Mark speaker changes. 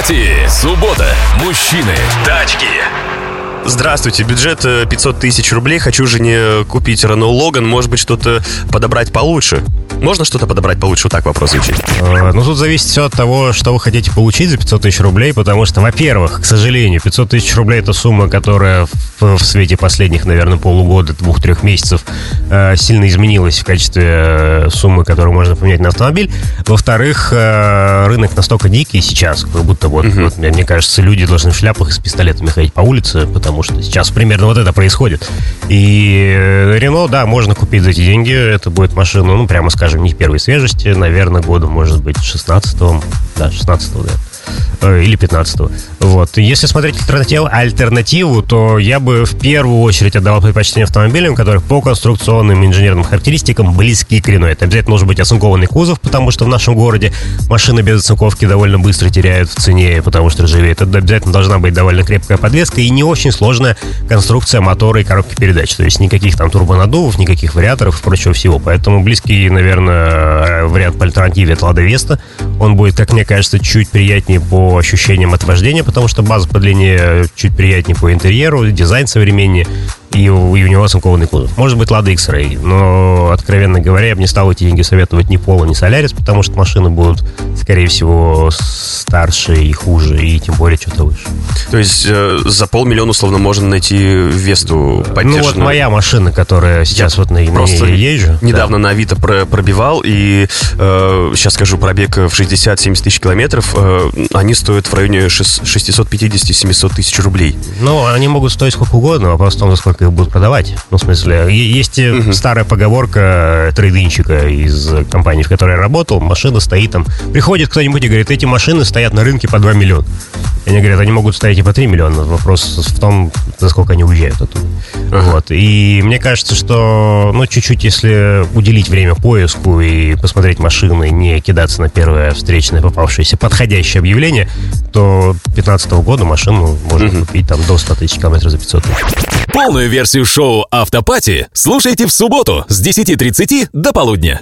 Speaker 1: Автопати. Суббота. Мужчины. Тачки.
Speaker 2: Здравствуйте, бюджет э, 500 тысяч рублей. Хочу жене купить Renault Logan. Может быть, что-то подобрать получше? Можно что-то подобрать получше? Вот так вопрос звучит.
Speaker 3: Э, Ну, тут зависит все от того, что вы хотите получить за 500 тысяч рублей, потому что, во-первых, к сожалению, 500 тысяч рублей – это сумма, которая в, в свете последних, наверное, полугода, двух-трех месяцев э, сильно изменилась в качестве э, суммы, которую можно поменять на автомобиль. Во-вторых, э, рынок настолько дикий сейчас, как будто вот, вот, мне мне кажется, люди должны в шляпах и с пистолетами ходить по улице, потому что сейчас примерно вот это происходит. И э, Рено, да, можно купить за эти деньги, это будет машина, ну, прямо скажем, не первой свежести, наверное, года, может быть, 16-го, да, 16-го, да Э, или 15 Вот. Если смотреть альтернативу, альтернативу, то я бы в первую очередь отдавал предпочтение автомобилям, которые по конструкционным инженерным характеристикам близки к Рено. Это обязательно должен быть оцинкованный кузов, потому что в нашем городе машины без оцинковки довольно быстро теряют в цене, потому что ржавеют. Это обязательно должна быть довольно крепкая подвеска и не очень сложная конструкция мотора и коробки передач. То есть никаких там турбонаддувов, никаких вариаторов и прочего всего. Поэтому близкий, наверное, вариант по альтернативе это Лада Веста. Он будет, как мне кажется, чуть приятнее по ощущениям от вождения, потому что база по длине чуть приятнее по интерьеру, дизайн современнее, и у, и у него оцинкованный кузов. Может быть, Lada X-Ray, но, откровенно говоря, я бы не стал эти деньги советовать ни Пола, ни Солярис, потому что машины будут, скорее всего, старше и хуже, и тем более что-то выше.
Speaker 2: То есть э, за полмиллиона, условно, можно найти Весту
Speaker 3: Ну вот
Speaker 2: поддержанную.
Speaker 3: моя машина, которая сейчас вот на, на
Speaker 2: Просто
Speaker 3: ней езжу.
Speaker 2: недавно на Авито про- пробивал, и э, сейчас скажу, пробег в 60-70 тысяч километров, э, они стоят в районе шест- 650-700 тысяч рублей.
Speaker 3: Ну, они могут стоить сколько угодно, вопрос в том, за сколько их будут продавать. Ну, в смысле, есть э, старая поговорка э, трейдинщика из компании, в которой я работал, машина стоит там, приходит кто-нибудь и говорит, эти машины стоят на рынке по 2 миллиона. И они говорят, они могут стоять и по 3 миллиона. Вопрос в том, за сколько они уезжают оттуда. Вот. И мне кажется, что, ну, чуть-чуть, если уделить время поиску и посмотреть машины, не кидаться на первое встречное попавшееся подходящее объявление, то 2015 года машину можно купить там до 100 тысяч километров за 500 тысяч.
Speaker 1: Полную версию шоу Автопати слушайте в субботу с 10.30 до полудня.